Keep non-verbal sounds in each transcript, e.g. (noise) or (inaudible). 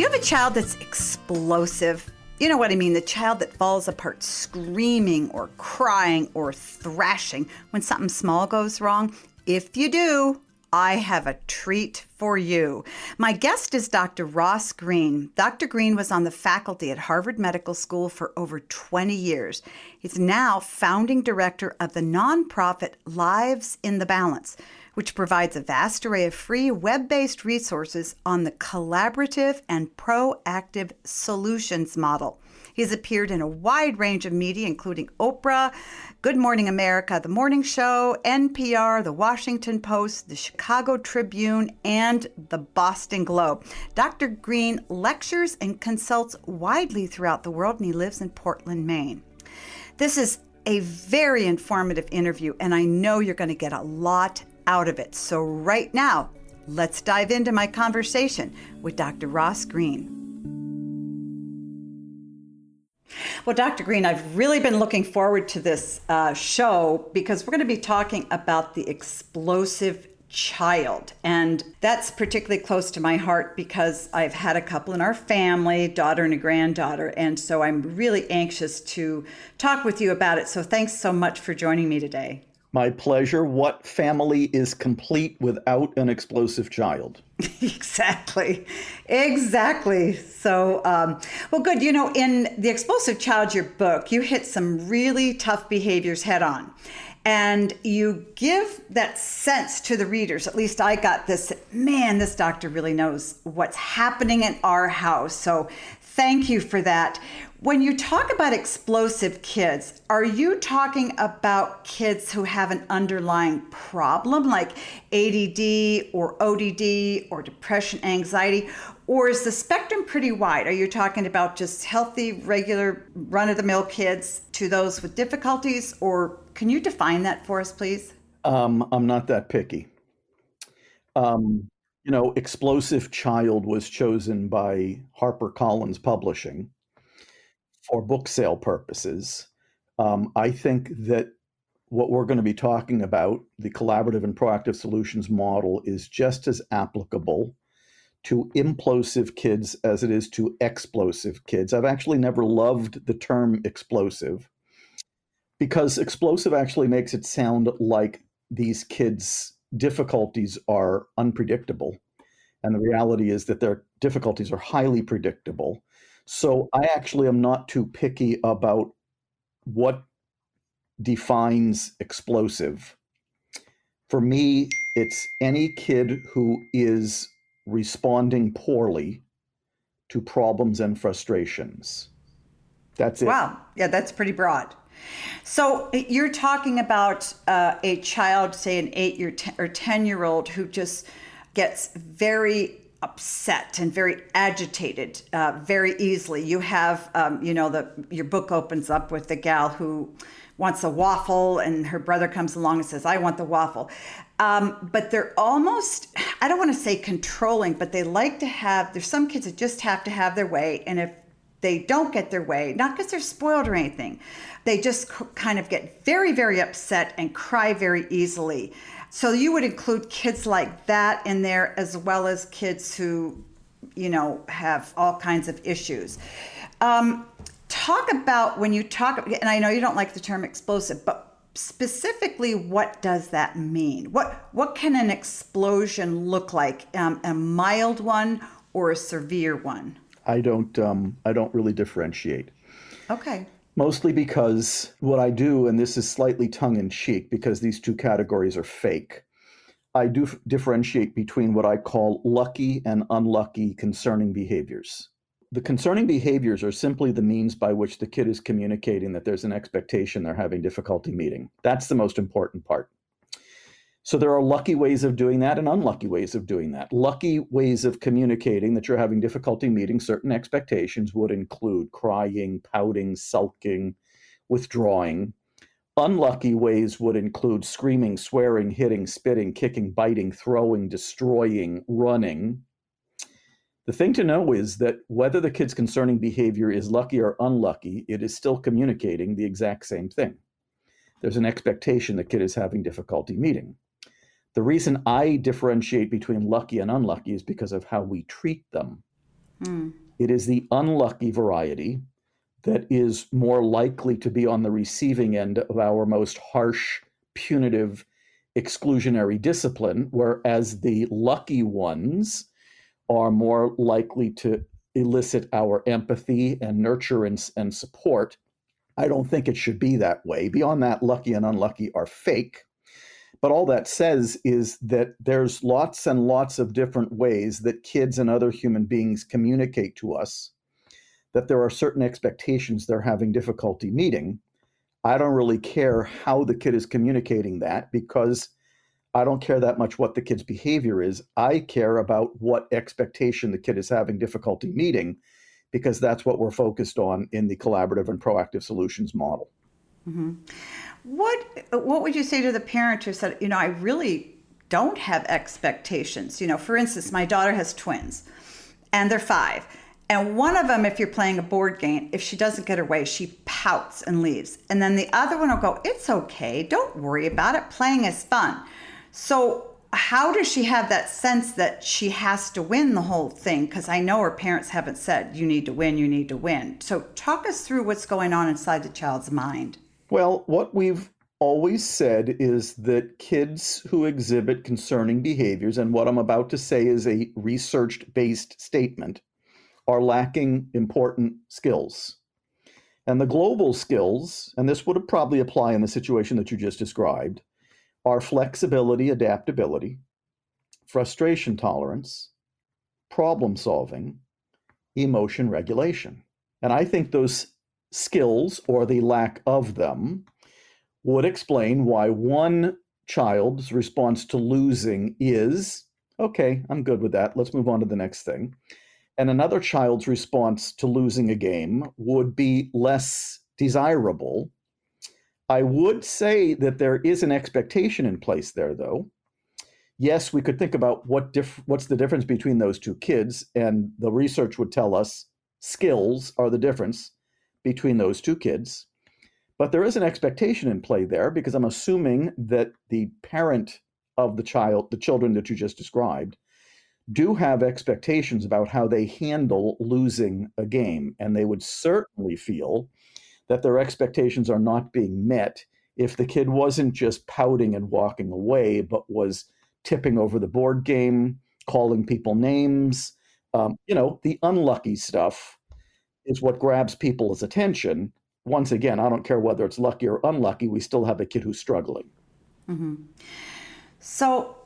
You have a child that's explosive? You know what I mean, the child that falls apart screaming or crying or thrashing when something small goes wrong? If you do, I have a treat for you. My guest is Dr. Ross Greene. Dr. Greene was on the faculty at Harvard Medical School for over 20 years. He's now founding director of the nonprofit Lives in the Balance, which provides a vast array of free web based resources on the collaborative and proactive solutions model. He's appeared in a wide range of media, including Oprah, Good Morning America, The Morning Show, NPR, The Washington Post, The Chicago Tribune, and The Boston Globe. Dr. Greene lectures and consults widely throughout the world, and he lives in Portland, Maine. This is a very informative interview, and I know you're going to get a lot out of it. So, right now, let's dive into my conversation with Dr. Ross Greene. Well, Dr. Greene, I've really been looking forward to this uh, show because we're going to be talking about the explosive child. And that's particularly close to my heart because I've had a couple in our family, daughter and a granddaughter. And so I'm really anxious to talk with you about it. So thanks so much for joining me today. My pleasure. What family is complete without an explosive child? (laughs) exactly. Exactly. So, um, well, good. You know, in The Explosive Child, your book, you hit some really tough behaviors head on. And you give that sense to the readers. At least I got this man, this doctor really knows what's happening in our house. So, thank you for that. When you talk about explosive kids, are you talking about kids who have an underlying problem like ADD or ODD or depression, anxiety? Or is the spectrum pretty wide? Are you talking about just healthy, regular, run of the mill kids to those with difficulties? Or can you define that for us, please? Um, I'm not that picky. Um, you know, Explosive Child was chosen by HarperCollins Publishing for book sale purposes. Um, I think that what we're going to be talking about, the collaborative and proactive solutions model, is just as applicable to implosive kids as it is to explosive kids. I've actually never loved the term explosive because explosive actually makes it sound like these kids' difficulties are unpredictable. And the reality is that their difficulties are highly predictable. So I actually am not too picky about what defines explosive. For me, it's any kid who is responding poorly to problems and frustrations. That's it. Wow. Yeah, that's pretty broad. So you're talking about uh, a child, say an eight year or 10 year old, who just gets very upset and very agitated uh, very easily. You have, um, you know, the your book opens up with the gal who wants a waffle, and her brother comes along and says, "I want the waffle." Um, but they're almost, I don't want to say controlling, but they like to have. There's some kids that just have to have their way, and if they don't get their way, not because they're spoiled or anything, they just kind of get very, very upset and cry very easily. So you would include kids like that in there as well as kids who, you know, have all kinds of issues. Um, talk about when you talk, and I know you don't like the term explosive, but specifically what does that mean what what can an explosion look like um, a mild one or a severe one i don't um, i don't really differentiate okay mostly because what I do, and this is slightly tongue in cheek because these two categories are fake, I do f- differentiate between what I call lucky and unlucky concerning behaviors. The concerning behaviors are simply the means by which the kid is communicating that there's an expectation they're having difficulty meeting. That's the most important part. So there are lucky ways of doing that and unlucky ways of doing that. Lucky ways of communicating that you're having difficulty meeting certain expectations would include crying, pouting, sulking, withdrawing. Unlucky ways would include screaming, swearing, hitting, spitting, kicking, biting, throwing, destroying, running. The thing to know is that whether the kid's concerning behavior is lucky or unlucky, it is still communicating the exact same thing. There's an expectation the kid is having difficulty meeting. The reason I differentiate between lucky and unlucky is because of how we treat them. Mm. It is the unlucky variety that is more likely to be on the receiving end of our most harsh, punitive, exclusionary discipline, whereas the lucky ones are more likely to elicit our empathy and nurture and, and support. I don't think it should be that way. Beyond that, lucky and unlucky are fake. But all that says is that there's lots and lots of different ways that kids and other human beings communicate to us that there are certain expectations they're having difficulty meeting. I don't really care how the kid is communicating that because I don't care that much what the kid's behavior is. I care about what expectation the kid is having difficulty meeting because that's what we're focused on in the collaborative and proactive solutions model. Mm-hmm. What what would you say to the parent who said, you know, I really don't have expectations? You know, for instance, my daughter has twins, and they're five. And one of them, if you're playing a board game, if she doesn't get her way, she pouts and leaves. And then the other one will go, It's okay. Don't worry about it. Playing is fun. So, how does she have that sense that she has to win the whole thing? Because I know her parents haven't said, You need to win, you need to win. So, talk us through what's going on inside the child's mind. Well, what we've always said is that kids who exhibit concerning behaviors, and what I'm about to say is a research based statement, are lacking important skills. And the global skills, and this would probably apply in the situation that you just described, are flexibility, adaptability, frustration tolerance, problem solving, emotion regulation. And I think those skills or the lack of them would explain why one child's response to losing is, okay, I'm good with that. Let's move on to the next thing. And another child's response to losing a game would be less desirable. I would say that there is an expectation in place there, though. Yes, we could think about what dif- what's the difference between those two kids, and the research would tell us skills are the difference between those two kids. But there is an expectation in play there because I'm assuming that the parent of the child, the children that you just described, do have expectations about how they handle losing a game. And they would certainly feel that their expectations are not being met if the kid wasn't just pouting and walking away, but was tipping over the board game, calling people names, um, you know, the unlucky stuff is what grabs people's attention. Once again, I don't care whether it's lucky or unlucky, we still have a kid who's struggling. Mm-hmm. So,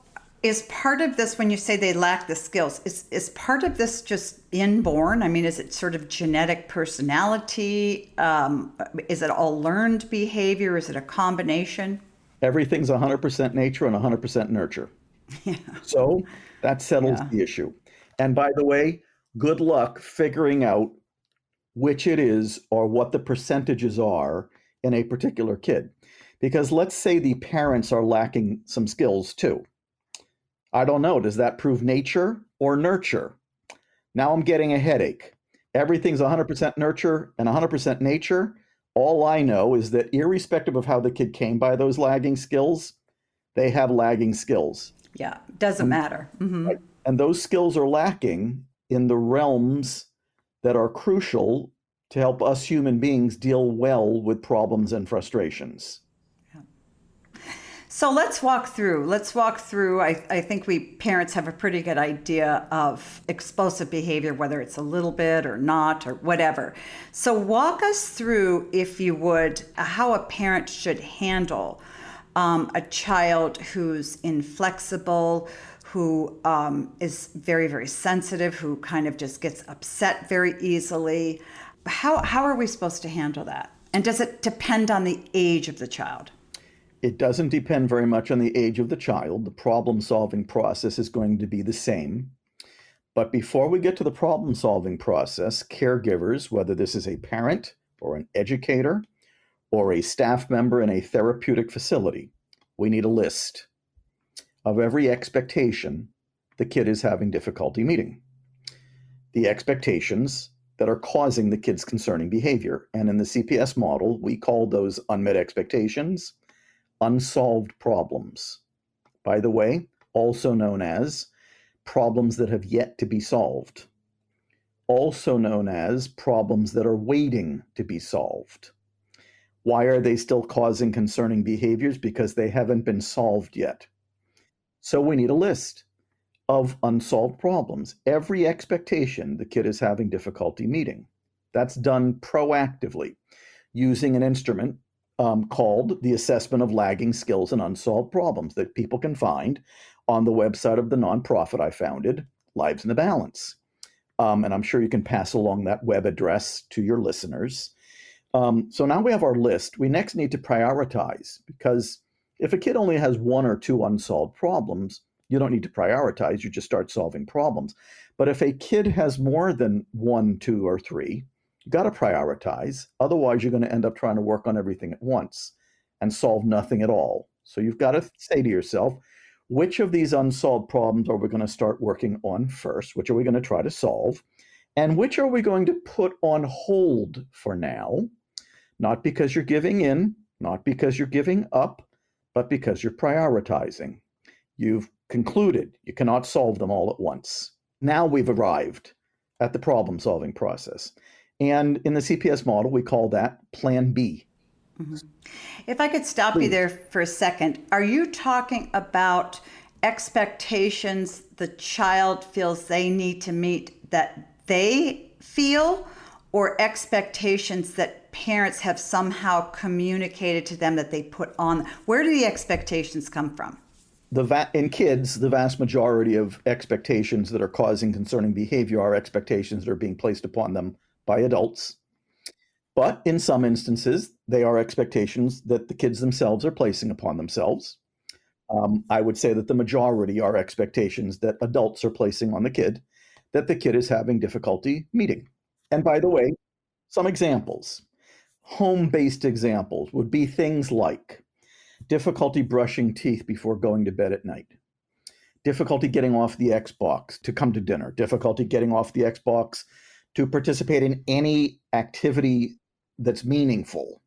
is part of this when you say they lack the skills is is part of this just inborn i mean is it sort of genetic personality um, is it all learned behavior is it a combination everything's 100% nature and 100% nurture (laughs) yeah. so that settles yeah. the issue and by the way good luck figuring out which it is or what the percentages are in a particular kid. Because let's say the parents are lacking some skills too. I don't know. Does that prove nature or nurture? Now I'm getting a headache. Everything's 100% nurture and 100% nature. All I know is that, irrespective of how the kid came by those lagging skills, they have lagging skills. Yeah, doesn't matter. Mm-hmm. And those skills are lacking in the realms that are crucial to help us human beings deal well with problems and frustrations. So let's walk through. Let's walk through. I, I think we parents have a pretty good idea of explosive behavior, whether it's a little bit or not or whatever. So, walk us through, if you would, how a parent should handle um, a child who's inflexible, who um, is very, very sensitive, who kind of just gets upset very easily. How, how are we supposed to handle that? And does it depend on the age of the child? It doesn't depend very much on the age of the child. The problem solving process is going to be the same. But before we get to the problem solving process, caregivers, whether this is a parent or an educator or a staff member in a therapeutic facility, we need a list of every expectation the kid is having difficulty meeting. The expectations that are causing the kid's concerning behavior. And in the CPS model, we call those unmet expectations unsolved problems. By the way, also known as problems that have yet to be solved. also known as problems that are waiting to be solved. Why are they still causing concerning behaviors? Because they haven't been solved yet. So we need a list of unsolved problems. Every expectation the kid is having difficulty meeting. That's done proactively using an instrument um, called the Assessment of Lagging Skills and Unsolved Problems that people can find on the website of the nonprofit I founded, Lives in the Balance. Um, and I'm sure you can pass along that web address to your listeners. Um, so now we have our list. We next need to prioritize because if a kid only has one or two unsolved problems, you don't need to prioritize, you just start solving problems. But if a kid has more than one, two, or three, you got to prioritize. Otherwise, you're going to end up trying to work on everything at once and solve nothing at all. So you've got to say to yourself, which of these unsolved problems are we going to start working on first? Which are we going to try to solve? And which are we going to put on hold for now? Not because you're giving in, not because you're giving up, but because you're prioritizing. You've concluded you cannot solve them all at once. Now we've arrived at the problem solving process. And in the CPS model, we call that Plan B. Mm-hmm. If I could stop Please. you there for a second, are you talking about expectations the child feels they need to meet that they feel, or expectations that parents have somehow communicated to them that they put on? Where do the expectations come from? the va- in kids, the vast majority of expectations that are causing concerning behavior are expectations that are being placed upon them by adults. But in some instances, they are expectations that the kids themselves are placing upon themselves. Um, I would say that the majority are expectations that adults are placing on the kid that the kid is having difficulty meeting. And by the way, some examples, home based examples would be things like difficulty brushing teeth before going to bed at night, difficulty getting off the Xbox to come to dinner, difficulty getting off the Xbox to participate in any activity that's meaningful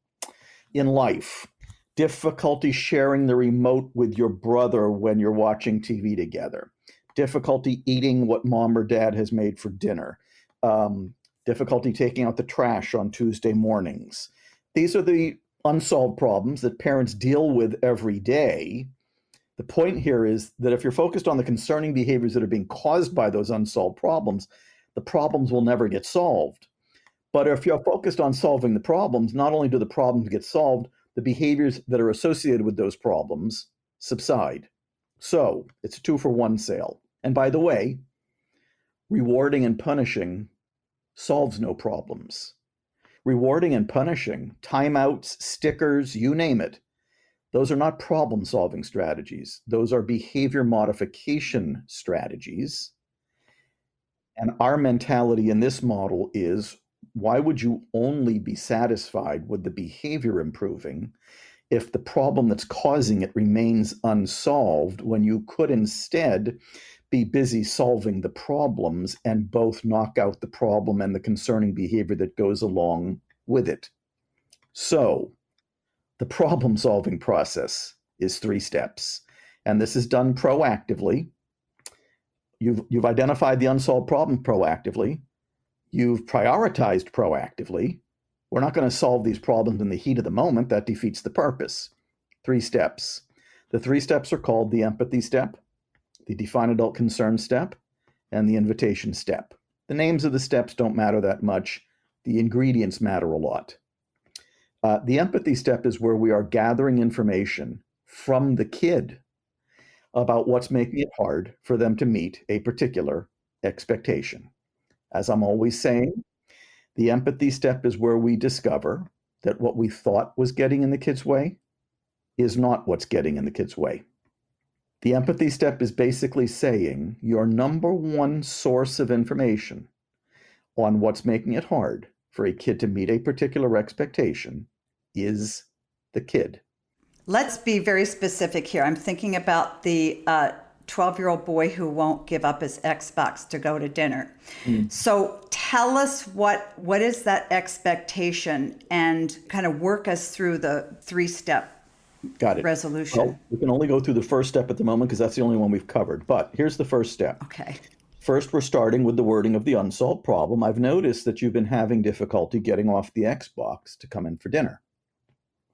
in life, difficulty sharing the remote with your brother when you're watching TV together, difficulty eating what mom or dad has made for dinner, um, difficulty taking out the trash on Tuesday mornings. These are the unsolved problems that parents deal with every day. The point here is that if you're focused on the concerning behaviors that are being caused by those unsolved problems, the problems will never get solved. But if you're focused on solving the problems, not only do the problems get solved, the behaviors that are associated with those problems subside. So it's a two for one sale. And by the way, rewarding and punishing solves no problems rewarding and punishing, timeouts, stickers, you name it. Those are not problem solving strategies. Those are behavior modification strategies. And our mentality in this model is why would you only be satisfied with the behavior improving if the problem that's causing it remains unsolved when you could instead be busy solving the problems and both knock out the problem and the concerning behavior that goes along with it. So, the problem solving process is three steps, and this is done proactively. You've, you've identified the unsolved problem proactively. You've prioritized proactively. We're not going to solve these problems in the heat of the moment. That defeats the purpose. Three steps. The three steps are called the empathy step, the define adult concern step, and the invitation step. The names of the steps don't matter that much. The ingredients matter a lot. Uh, the empathy step is where we are gathering information from the kid about what's making it hard for them to meet a particular expectation. As I'm always saying, the empathy step is where we discover that what we thought was getting in the kid's way is not what's getting in the kid's way. The empathy step is basically saying your number one source of information on what's making it hard for a kid to meet a particular expectation is the kid. Let's be very specific here. I'm thinking about the 12 uh, year old boy who won't give up his Xbox to go to dinner. Mm. So tell us what what is that expectation and kind of work us through the three step Got it. Resolution. Well, we can only go through the first step at the moment because that's the only one we've covered. But here's the first step. Okay. First, we're starting with the wording of the unsolved problem. I've noticed that you've been having difficulty getting off the Xbox to come in for dinner.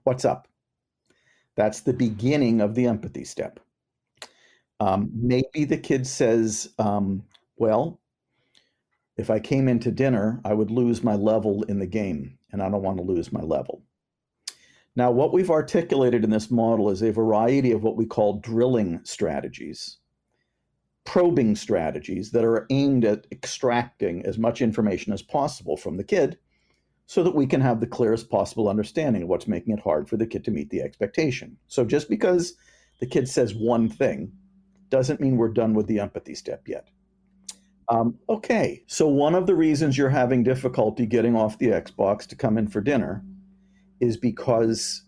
What's up? That's the beginning of the empathy step. Um, maybe the kid says, um, Well, if I came into dinner, I would lose my level in the game, and I don't want to lose my level. Now, what we've articulated in this model is a variety of what we call drilling strategies, probing strategies that are aimed at extracting as much information as possible from the kid so that we can have the clearest possible understanding of what's making it hard for the kid to meet the expectation. So just because the kid says one thing doesn't mean we're done with the empathy step yet. Um, okay, so one of the reasons you're having difficulty getting off the Xbox to come in for dinner is because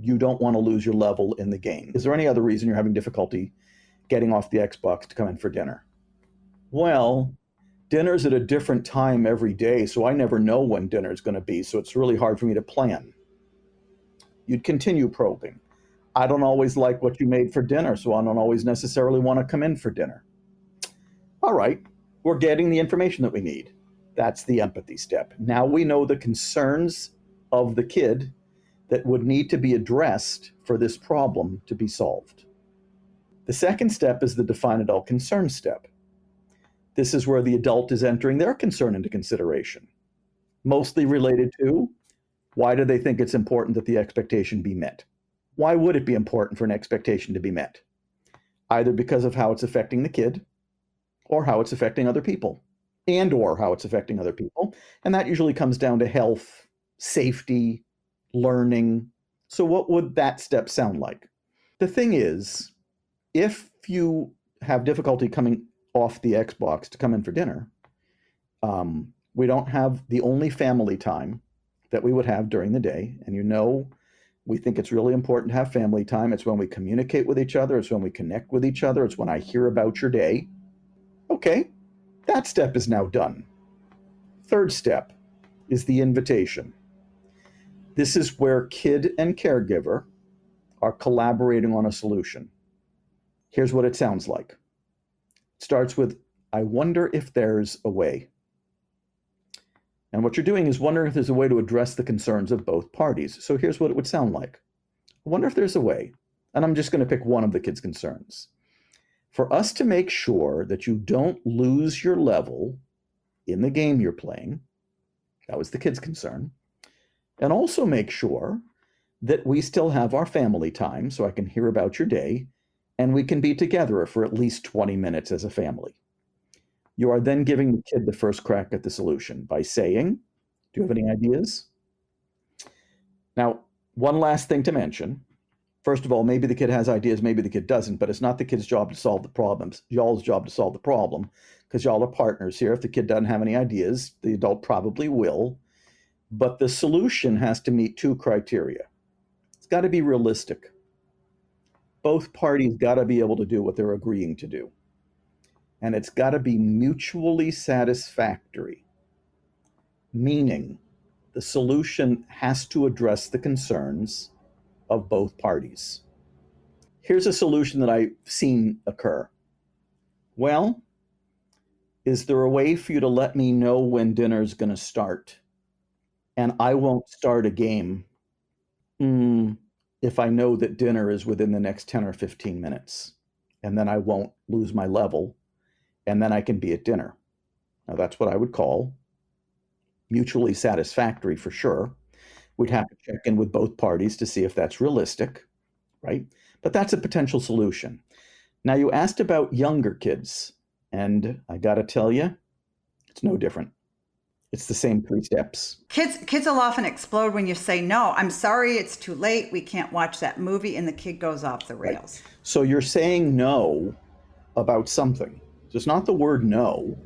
you don't want to lose your level in the game. Is there any other reason you're having difficulty getting off the Xbox to come in for dinner? Well, dinner's at a different time every day, so I never know when dinner's going to be, so it's really hard for me to plan. You'd continue probing. I don't always like what you made for dinner, so I don't always necessarily want to come in for dinner. All right, we're getting the information that we need. That's the empathy step. Now we know the concerns of the kid that would need to be addressed for this problem to be solved. The second step is the define adult concern step. This is where the adult is entering their concern into consideration, mostly related to why do they think it's important that the expectation be met? Why would it be important for an expectation to be met? Either because of how it's affecting the kid or how it's affecting other people and or how it's affecting other people. And that usually comes down to health, safety, learning. So, what would that step sound like? The thing is, if you have difficulty coming off the Xbox to come in for dinner, um, we don't have the only family time that we would have during the day. And you know, we think it's really important to have family time. It's when we communicate with each other, it's when we connect with each other, it's when I hear about your day. Okay, that step is now done. Third step is the invitation. This is where kid and caregiver are collaborating on a solution. Here's what it sounds like. It starts with, I wonder if there's a way. And what you're doing is wondering if there's a way to address the concerns of both parties. So here's what it would sound like. I wonder if there's a way. And I'm just going to pick one of the kids' concerns. For us to make sure that you don't lose your level in the game you're playing, that was the kid's concern and also make sure that we still have our family time so I can hear about your day and we can be together for at least 20 minutes as a family. You are then giving the kid the first crack at the solution by saying, Do you have any ideas? Now, one last thing to mention. First of all, maybe the kid has ideas, maybe the kid doesn't, but it's not the kid's job to solve the problems. Y'all's job to solve the problem because y'all are partners here. If the kid doesn't have any ideas, the adult probably will. But the solution has to meet two criteria. It's got to be realistic. Both parties got to be able to do what they're agreeing to do. And it's got to be mutually satisfactory, meaning the solution has to address the concerns of both parties. Here's a solution that I've seen occur. Well, is there a way for you to let me know when dinner's going to start? And I won't start a game mm, if I know that dinner is within the next 10 or 15 minutes. And then I won't lose my level. And then I can be at dinner. Now, that's what I would call mutually satisfactory for sure. We'd have to check in with both parties to see if that's realistic, right? But that's a potential solution. Now, you asked about younger kids, and I got to tell you, it's no different. It's the same three steps. Kids kids will often explode when you say no. I'm sorry, it's too late. We can't watch that movie and the kid goes off the rails. Right. So you're saying no about something. So it's not the word no.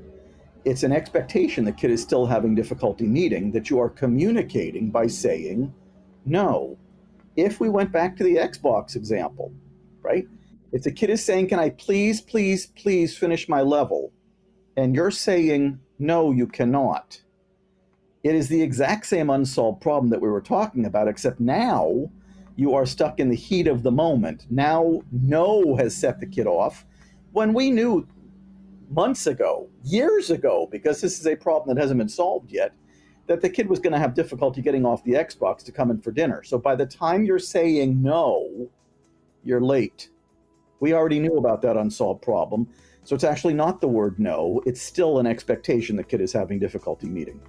It's an expectation the kid is still having difficulty meeting that you are communicating by saying no. If we went back to the Xbox example, right? If the kid is saying, Can I please, please, please finish my level? And you're saying, No, you cannot it is the exact same unsolved problem that we were talking about, except now you are stuck in the heat of the moment. Now, no has set the kid off when we knew months ago, years ago, because this is a problem that hasn't been solved yet, that the kid was going to have difficulty getting off the Xbox to come in for dinner. So by the time you're saying no, you're late. We already knew about that unsolved problem. So it's actually not the word no, it's still an expectation the kid is having difficulty meeting.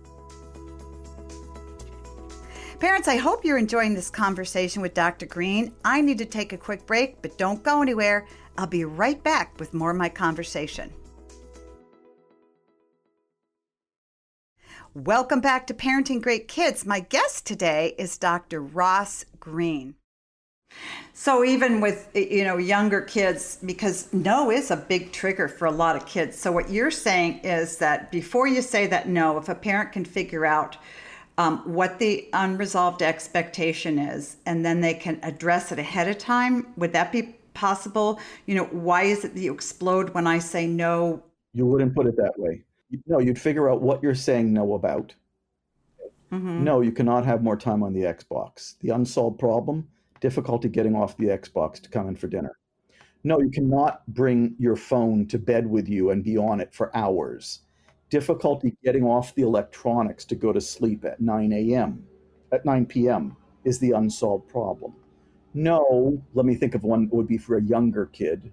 Parents, I hope you're enjoying this conversation with Dr. Greene. I need to take a quick break, but don't go anywhere. I'll be right back with more of my conversation. Welcome back to Parenting Great Kids. My guest today is Dr. Ross Greene. So even with you know younger kids because no is a big trigger for a lot of kids. So what you're saying is that before you say that no, if a parent can figure out um, what the unresolved expectation is, and then they can address it ahead of time. Would that be possible? You know, why is it that you explode when I say no? You wouldn't put it that way. No, you'd figure out what you're saying no about. Mm-hmm. No, you cannot have more time on the Xbox. The unsolved problem difficulty getting off the Xbox to come in for dinner. No, you cannot bring your phone to bed with you and be on it for hours difficulty getting off the electronics to go to sleep at 9 a.m., at 9 p.m. is the unsolved problem. No, let me think of one that would be for a younger kid.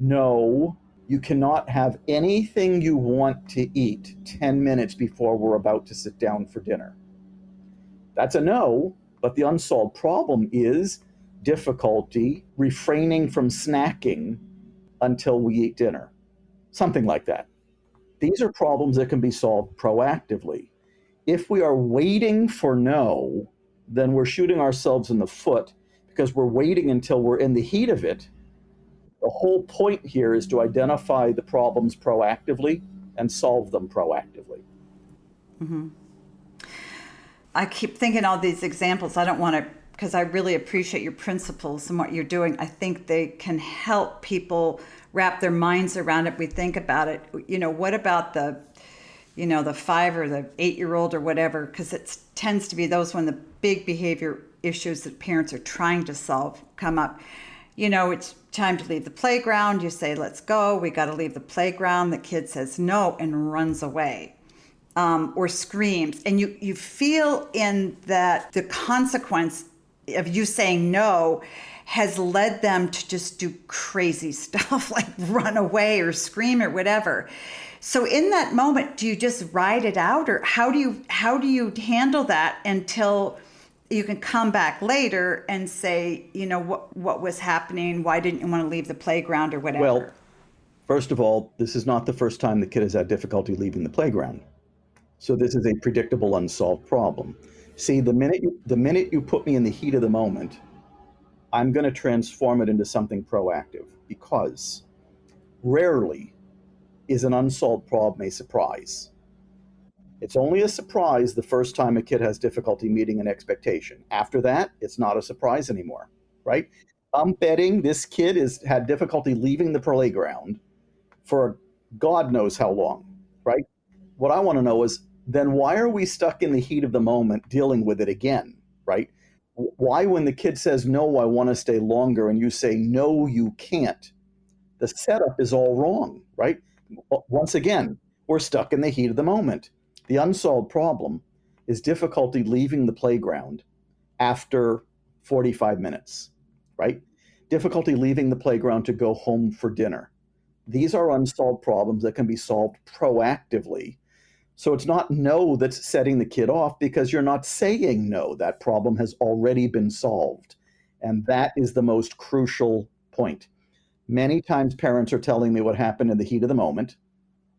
No, you cannot have anything you want to eat 10 minutes before we're about to sit down for dinner. That's a no, but the unsolved problem is difficulty refraining from snacking until we eat dinner. Something like that. These are problems that can be solved proactively. If we are waiting for no, then we're shooting ourselves in the foot because we're waiting until we're in the heat of it. The whole point here is to identify the problems proactively and solve them proactively. Mm-hmm. I keep thinking all these examples. I don't want to, because I really appreciate your principles and what you're doing. I think they can help people wrap their minds around it. We think about it. You know, what about the, you know, the five or the eight year old or whatever? Because it tends to be those when the big behavior issues that parents are trying to solve come up. You know, it's time to leave the playground. You say, let's go. We got to leave the playground. The kid says no and runs away. Um, or screams, and you you feel in that the consequence of you saying no has led them to just do crazy (laughs) stuff like run away or scream or whatever. So in that moment, do you just ride it out or how do you how do you handle that until you can come back later and say, you know, what what was happening, why didn't you want to leave the playground or whatever? Well, first of all, this is not the first time the kid has had difficulty leaving the playground. So this is a predictable unsolved problem. See, the minute you the minute you put me in the heat of the moment, I'm going to transform it into something proactive because rarely is an unsolved problem a surprise. It's only a surprise the first time a kid has difficulty meeting an expectation. After that, it's not a surprise anymore, right? I'm betting this kid has had difficulty leaving the playground for God knows how long, right? What I want to know is then why are we stuck in the heat of the moment dealing with it again, right? Why when the kid says no i want to stay longer and you say no you can't the setup is all wrong right? Once again we're stuck in the heat of the moment. The unsolved problem is difficulty leaving the playground after 45 minutes right? Difficulty leaving the playground to go home for dinner. These are unsolved problems that can be solved proactively so it's not no that's setting the kid off because you're not saying no. That problem has already been solved. And that is the most crucial point. Many times parents are telling me what happened in the heat of the moment.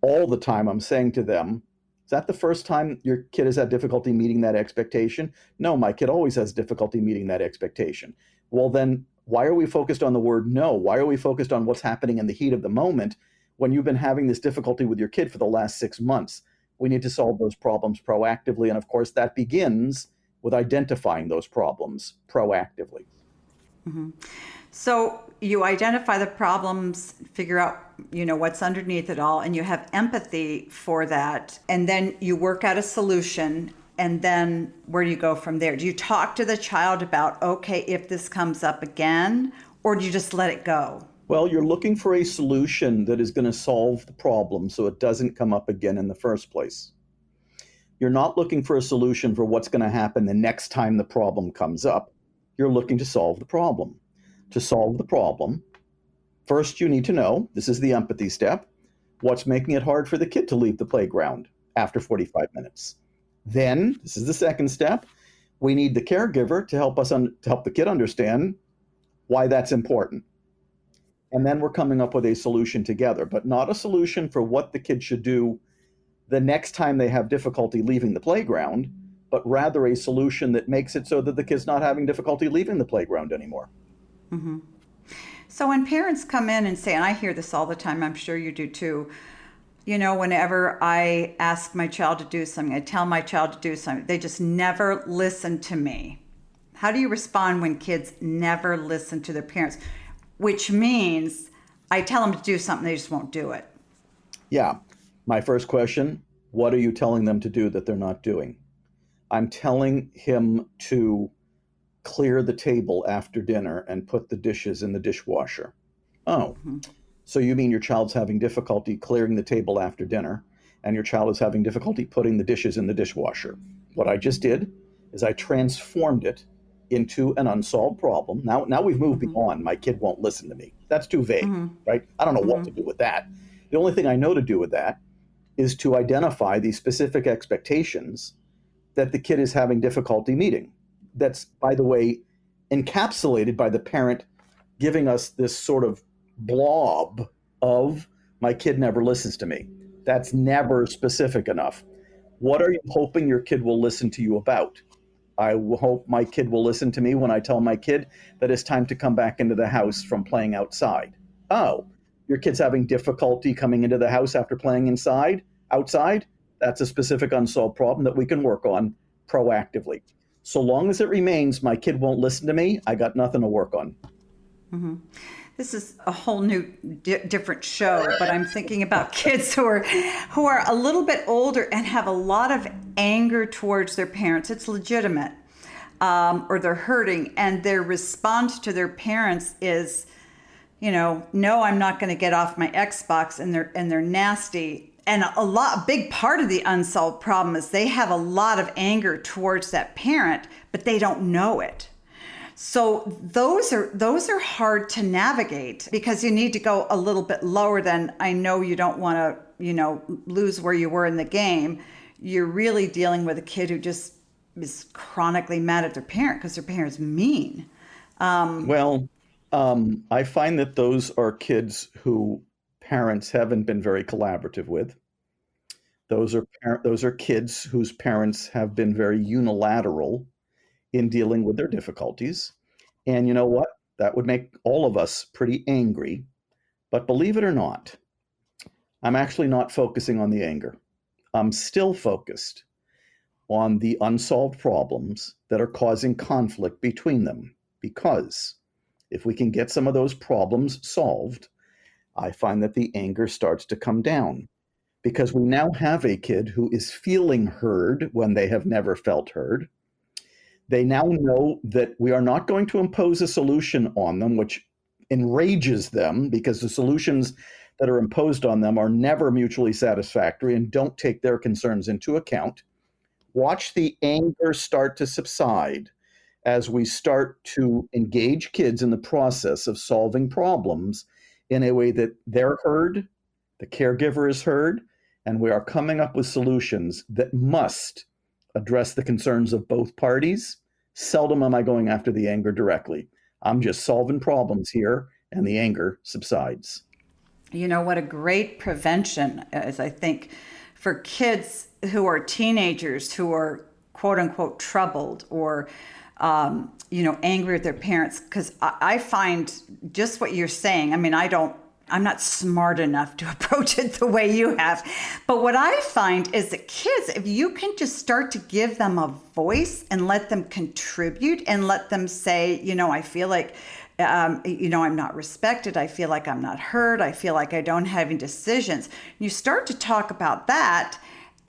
All the time I'm saying to them, is that the first time your kid has had difficulty meeting that expectation? No, my kid always has difficulty meeting that expectation. Well, then why are we focused on the word no? Why are we focused on what's happening in the heat of the moment when you've been having this difficulty with your kid for the last six months? We need to solve those problems proactively. And of course, that begins with identifying those problems proactively. Mm-hmm. So you identify the problems, figure out, you know, what's underneath it all, and you have empathy for that. And then you work out a solution. And then where do you go from there? Do you talk to the child about, okay, if this comes up again, or do you just let it go? Well, you're looking for a solution that is going to solve the problem so it doesn't come up again in the first place. You're not looking for a solution for what's going to happen the next time the problem comes up. You're looking to solve the problem. To solve the problem, first you need to know this is the empathy step what's making it hard for the kid to leave the playground after 45 minutes. Then, this is the second step, we need the caregiver to help us un- to help the kid understand why that's important. And then we're coming up with a solution together, but not a solution for what the kid should do the next time they have difficulty leaving the playground, but rather a solution that makes it so that the kid's not having difficulty leaving the playground anymore. Mm-hmm. So when parents come in and say, and I hear this all the time, I'm sure you do too, you know, whenever I ask my child to do something, I tell my child to do something, they just never listen to me. How do you respond when kids never listen to their parents? Which means I tell them to do something, they just won't do it. Yeah. My first question what are you telling them to do that they're not doing? I'm telling him to clear the table after dinner and put the dishes in the dishwasher. Oh, mm-hmm. so you mean your child's having difficulty clearing the table after dinner and your child is having difficulty putting the dishes in the dishwasher? What I just did is I transformed it into an unsolved problem. Now, now we've moved mm-hmm. beyond my kid won't listen to me. That's too vague, mm-hmm. right? I don't know what to mm-hmm. do with that. The only thing I know to do with that is to identify the specific expectations that the kid is having difficulty meeting. That's, by the way, encapsulated by the parent giving us this sort of blob of my kid never listens to me. That's never specific enough. What are you hoping your kid will listen to you about? I hope my kid will listen to me when I tell my kid that it's time to come back into the house from playing outside. Oh, your kid's having difficulty coming into the house after playing inside, outside, that's a specific unsolved problem that we can work on proactively. So long as it remains, my kid won't listen to me, I got nothing to work on. Mm-hmm. This is a whole new, di- different show, but I'm thinking about (laughs) kids who are who are a little bit older and have a lot of anger towards their parents. It's legitimate, um, or they're hurting, and their response to their parents is, you know, no, I'm not going to get off my Xbox, and they're and they're nasty. And a lot, a big part of the unsolved problem is they have a lot of anger towards that parent, but they don't know it. So those are those are hard to navigate because you need to go a little bit lower than I know you don't want to, you know, lose where you were in the game. You're really dealing with a kid who just is chronically mad at their parent because their parent's mean. Um, well, um, I find that those are kids who parents haven't been very collaborative with. Those are par- those are kids whose parents have been very unilateral in dealing with their difficulties. And you know what? That would make all of us pretty angry. But believe it or not, I'm actually not focusing on the anger. I'm still focused on the unsolved problems that are causing conflict between them because if we can get some of those problems solved, I find that the anger starts to come down because we now have a kid who is feeling heard when they have never felt heard. They now know that we are not going to impose a solution on them, which enrages them because the solutions that are imposed on them are never mutually satisfactory and don't take their concerns into account. Watch the anger start to subside as we start to engage kids in the process of solving problems in a way that they're heard, the caregiver is heard, and we are coming up with solutions that must address the concerns of both parties. Seldom am I going after the anger directly. I'm just solving problems here, and the anger subsides. You know, what a great prevention is, I think, for kids who are teenagers who are quote unquote troubled or um, you know, angry with their parents because I, I find just what you're saying. I mean, I don't I'm not smart enough to (laughs) approach it the way you have. But what I find is that kids, if you can just start to give them a voice and let them contribute and let them say, you know, I feel like, um, you know, I'm not respected. I feel like I'm not heard. I feel like I don't have any decisions. You start to talk about that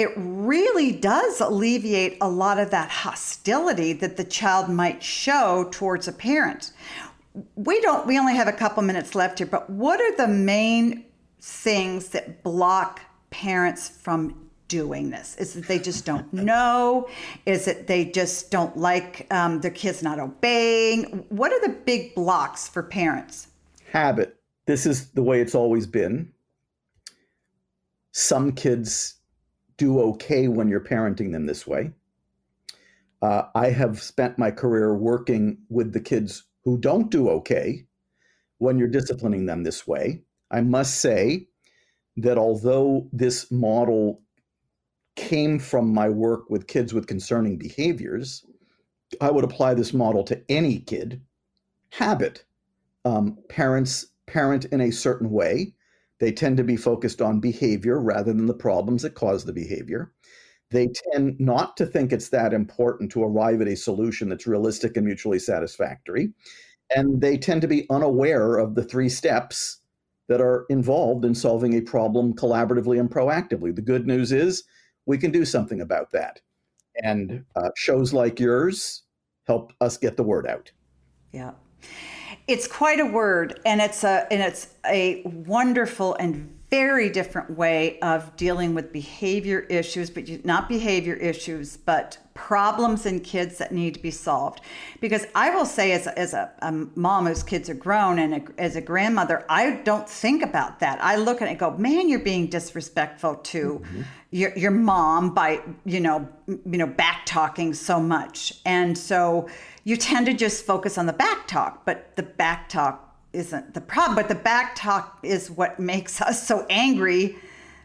it really does alleviate a lot of that hostility that the child might show towards a parent. We don't we only have a couple minutes left here, but what are the main things that block parents from doing this? Is it they just don't (laughs) know? Is it they just don't like um, their kids not obeying? What are the big blocks for parents? Habit. This is the way it's always been. Some kids do okay when you're parenting them this way. Uh, I have spent my career working with the kids who don't do okay when you're disciplining them this way. I must say that although this model came from my work with kids with concerning behaviors, I would apply this model to any kid. Habit. Um, parents parent in a certain way. They tend to be focused on behavior rather than the problems that cause the behavior. They tend not to think it's that important to arrive at a solution that's realistic and mutually satisfactory. And they tend to be unaware of the three steps that are involved in solving a problem collaboratively and proactively. The good news is we can do something about that. And uh, shows like yours help us get the word out. Yeah. It's quite a word and it's a and it's a wonderful and very different way of dealing with behavior issues, but not behavior issues, but problems in kids that need to be solved. Because I will say, as, as a, a mom whose kids are grown and a, as a grandmother, I don't think about that. I look at it and go, man, you're being disrespectful to mm-hmm. your, your mom by, you know, you know, back talking so much. And so you tend to just focus on the back talk, but the back talk isn't the problem, but the back talk is what makes us so angry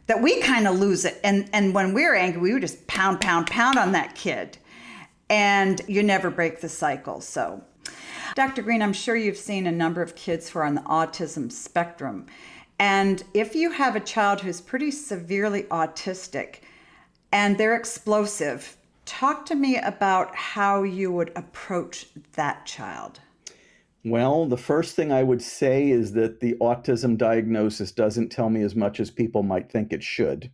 that we kind of lose it. And and when we're angry, we would just pound, pound, pound on that kid. And you never break the cycle. So Dr. Greene, I'm sure you've seen a number of kids who are on the autism spectrum. And if you have a child who's pretty severely autistic and they're explosive, talk to me about how you would approach that child. Well, the first thing I would say is that the autism diagnosis doesn't tell me as much as people might think it should.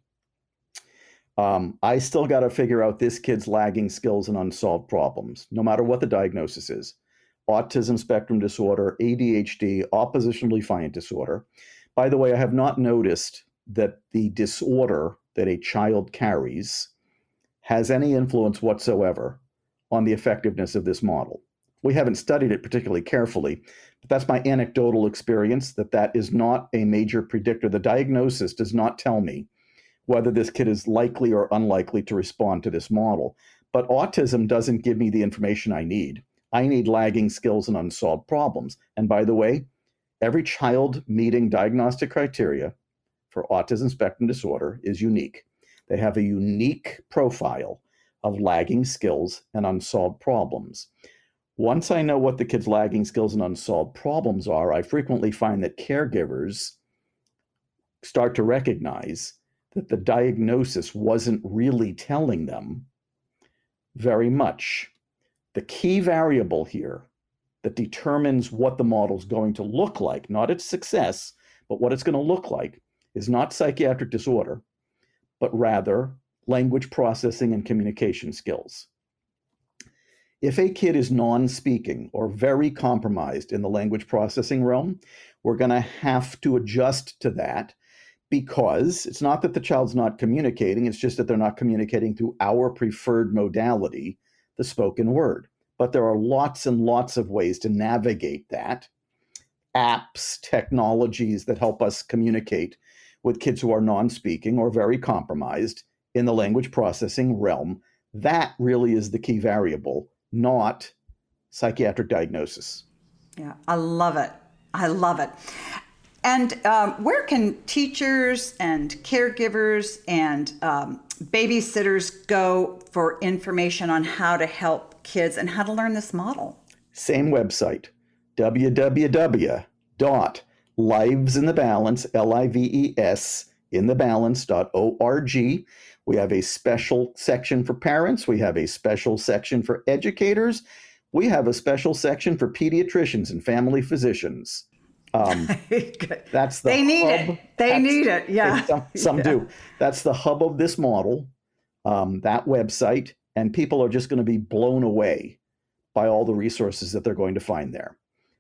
Um, I still got to figure out this kid's lagging skills and unsolved problems, no matter what the diagnosis is autism spectrum disorder, ADHD, oppositional defiant disorder. By the way, I have not noticed that the disorder that a child carries has any influence whatsoever on the effectiveness of this model. We haven't studied it particularly carefully, but that's my anecdotal experience that that is not a major predictor. The diagnosis does not tell me whether this kid is likely or unlikely to respond to this model. But autism doesn't give me the information I need. I need lagging skills and unsolved problems. And by the way, every child meeting diagnostic criteria for autism spectrum disorder is unique. They have a unique profile of lagging skills and unsolved problems. Once I know what the kid's lagging skills and unsolved problems are, I frequently find that caregivers start to recognize that the diagnosis wasn't really telling them very much. The key variable here that determines what the model is going to look like, not its success, but what it's going to look like, is not psychiatric disorder, but rather language processing and communication skills. If a kid is non speaking or very compromised in the language processing realm, we're going to have to adjust to that because it's not that the child's not communicating, it's just that they're not communicating through our preferred modality, the spoken word. But there are lots and lots of ways to navigate that apps, technologies that help us communicate with kids who are non speaking or very compromised in the language processing realm. That really is the key variable not psychiatric diagnosis. Yeah, I love it. I love it. And um, where can teachers and caregivers and um, babysitters go for information on how to help kids and how to learn this model? Same website, www.livesinthebalance, L-I-V-E-S, in the balance.org. We have a special section for parents. We have a special section for educators. We have a special section for pediatricians and family physicians. Um, (laughs) that's the they need hub. it. They that's, need it. Yeah, some, some yeah. do. That's the hub of this model. Um, that website, and people are just going to be blown away by all the resources that they're going to find there.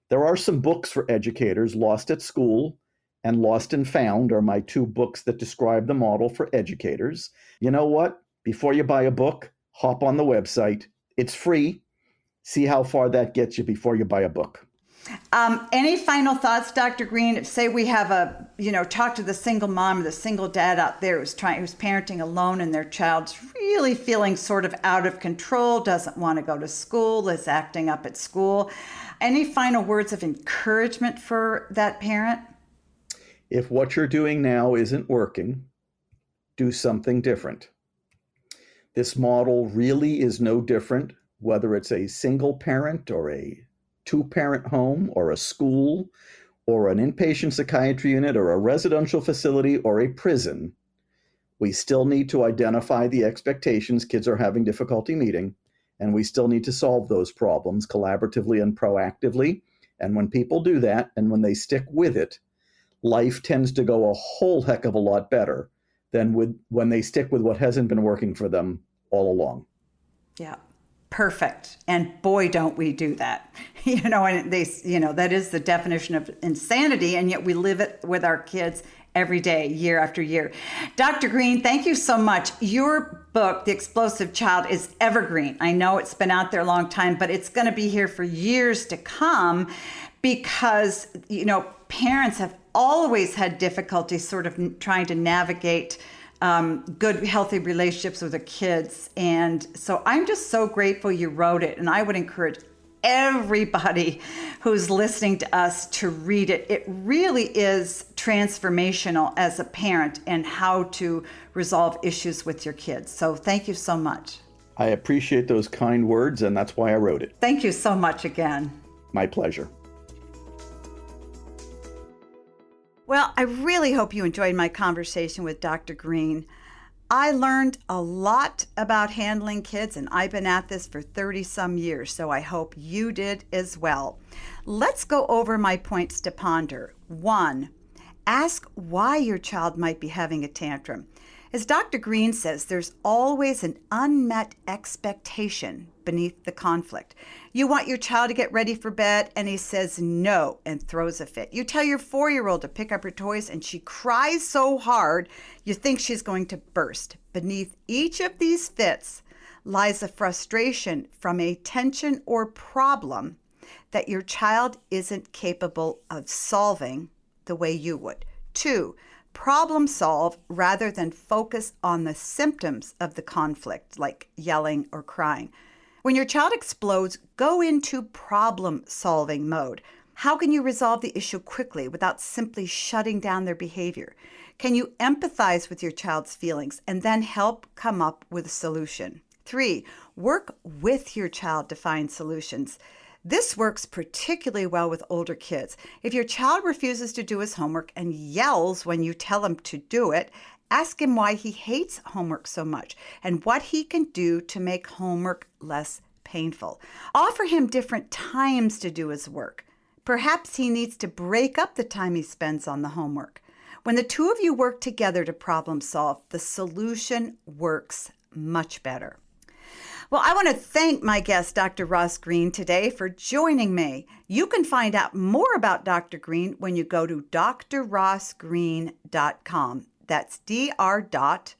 There are some books for educators. Lost at School and Lost and Found are my two books that describe the model for educators. You know what? Before you buy a book, hop on the website. It's free. See how far that gets you before you buy a book. Um, any final thoughts, Dr. Greene? Say we have a, you know, talk to the single mom or the single dad out there who's trying, who's parenting alone, and their child's really feeling sort of out of control, doesn't want to go to school, is acting up at school. Any final words of encouragement for that parent? If what you're doing now isn't working, do something different. This model really is no different, whether it's a single parent or a two parent home or a school or an inpatient psychiatry unit or a residential facility or a prison, we still need to identify the expectations kids are having difficulty meeting, and we still need to solve those problems collaboratively and proactively. And when people do that and when they stick with it, life tends to go a whole heck of a lot better than with when they stick with what hasn't been working for them all along. Yeah. Perfect. And boy don't we do that. (laughs) You know and they you know that is the definition of insanity and yet we live it with our kids every day year after year. Dr greene thank you so much. Your book the explosive child is evergreen. I know it's been out there a long time but it's going to be here for years to come because you know parents have always had difficulty sort of trying to navigate um, good, healthy relationships with their kids. And so I'm just so grateful you wrote it. And I would encourage everybody (laughs) who's listening to us to read it. It really is transformational as a parent and how to resolve issues with your kids. So thank you so much. I appreciate those kind words, and that's why I wrote it. Thank you so much again. My pleasure. Well, I really hope you enjoyed my conversation with Dr. Greene. I learned a lot about handling kids, and I've been at this for 30 some years, so I hope you did as well. Let's go over my points to ponder. One, ask why your child might be having a tantrum. As Dr. Greene says, there's always an unmet expectation beneath the conflict. You want your child to get ready for bed, and he says no and throws a fit. You tell your four year old to pick up her toys, and she cries so hard you think she's going to burst. Beneath each of these fits lies a frustration from a tension or problem that your child isn't capable of solving the way you would. Two, problem solve rather than focus on the symptoms of the conflict, like yelling or crying. When your child explodes, go into problem solving mode. How can you resolve the issue quickly without simply shutting down their behavior? Can you empathize with your child's feelings and then help come up with a solution? Three, work with your child to find solutions. This works particularly well with older kids. If your child refuses to do his homework and yells when you tell him to do it, ask him why he hates homework so much and what he can do to make homework less painful. Offer him different times to do his work. Perhaps he needs to break up the time he spends on the homework. When the two of you work together to problem solve, the solution works much better. Well, I want to thank my guest, Dr. Ross Greene, today for joining me. You can find out more about Dr. Greene when you go to drrossgreene.com. That's D R dot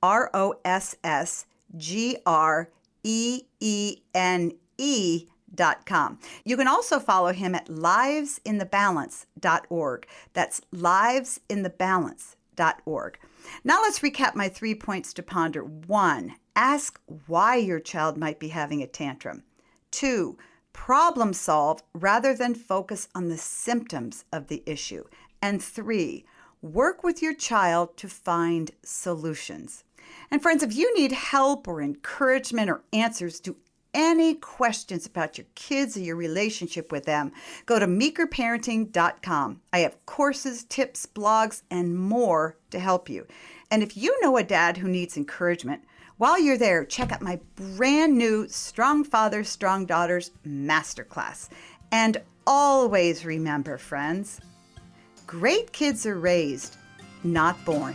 R O S S G R E E N E dot com. You can also follow him at livesinthebalance.org. That's livesinthebalance.org. Now let's recap my three points to ponder. One, ask why your child might be having a tantrum. Two, problem solve rather than focus on the symptoms of the issue. And three, work with your child to find solutions. And friends, if you need help or encouragement or answers to any questions about your kids or your relationship with them, go to meekerparenting.com. I have courses, tips, blogs, and more to help you. And if you know a dad who needs encouragement, while you're there, check out my brand new Strong Fathers, Strong Daughters Masterclass. And always remember, friends, great kids are raised, not born.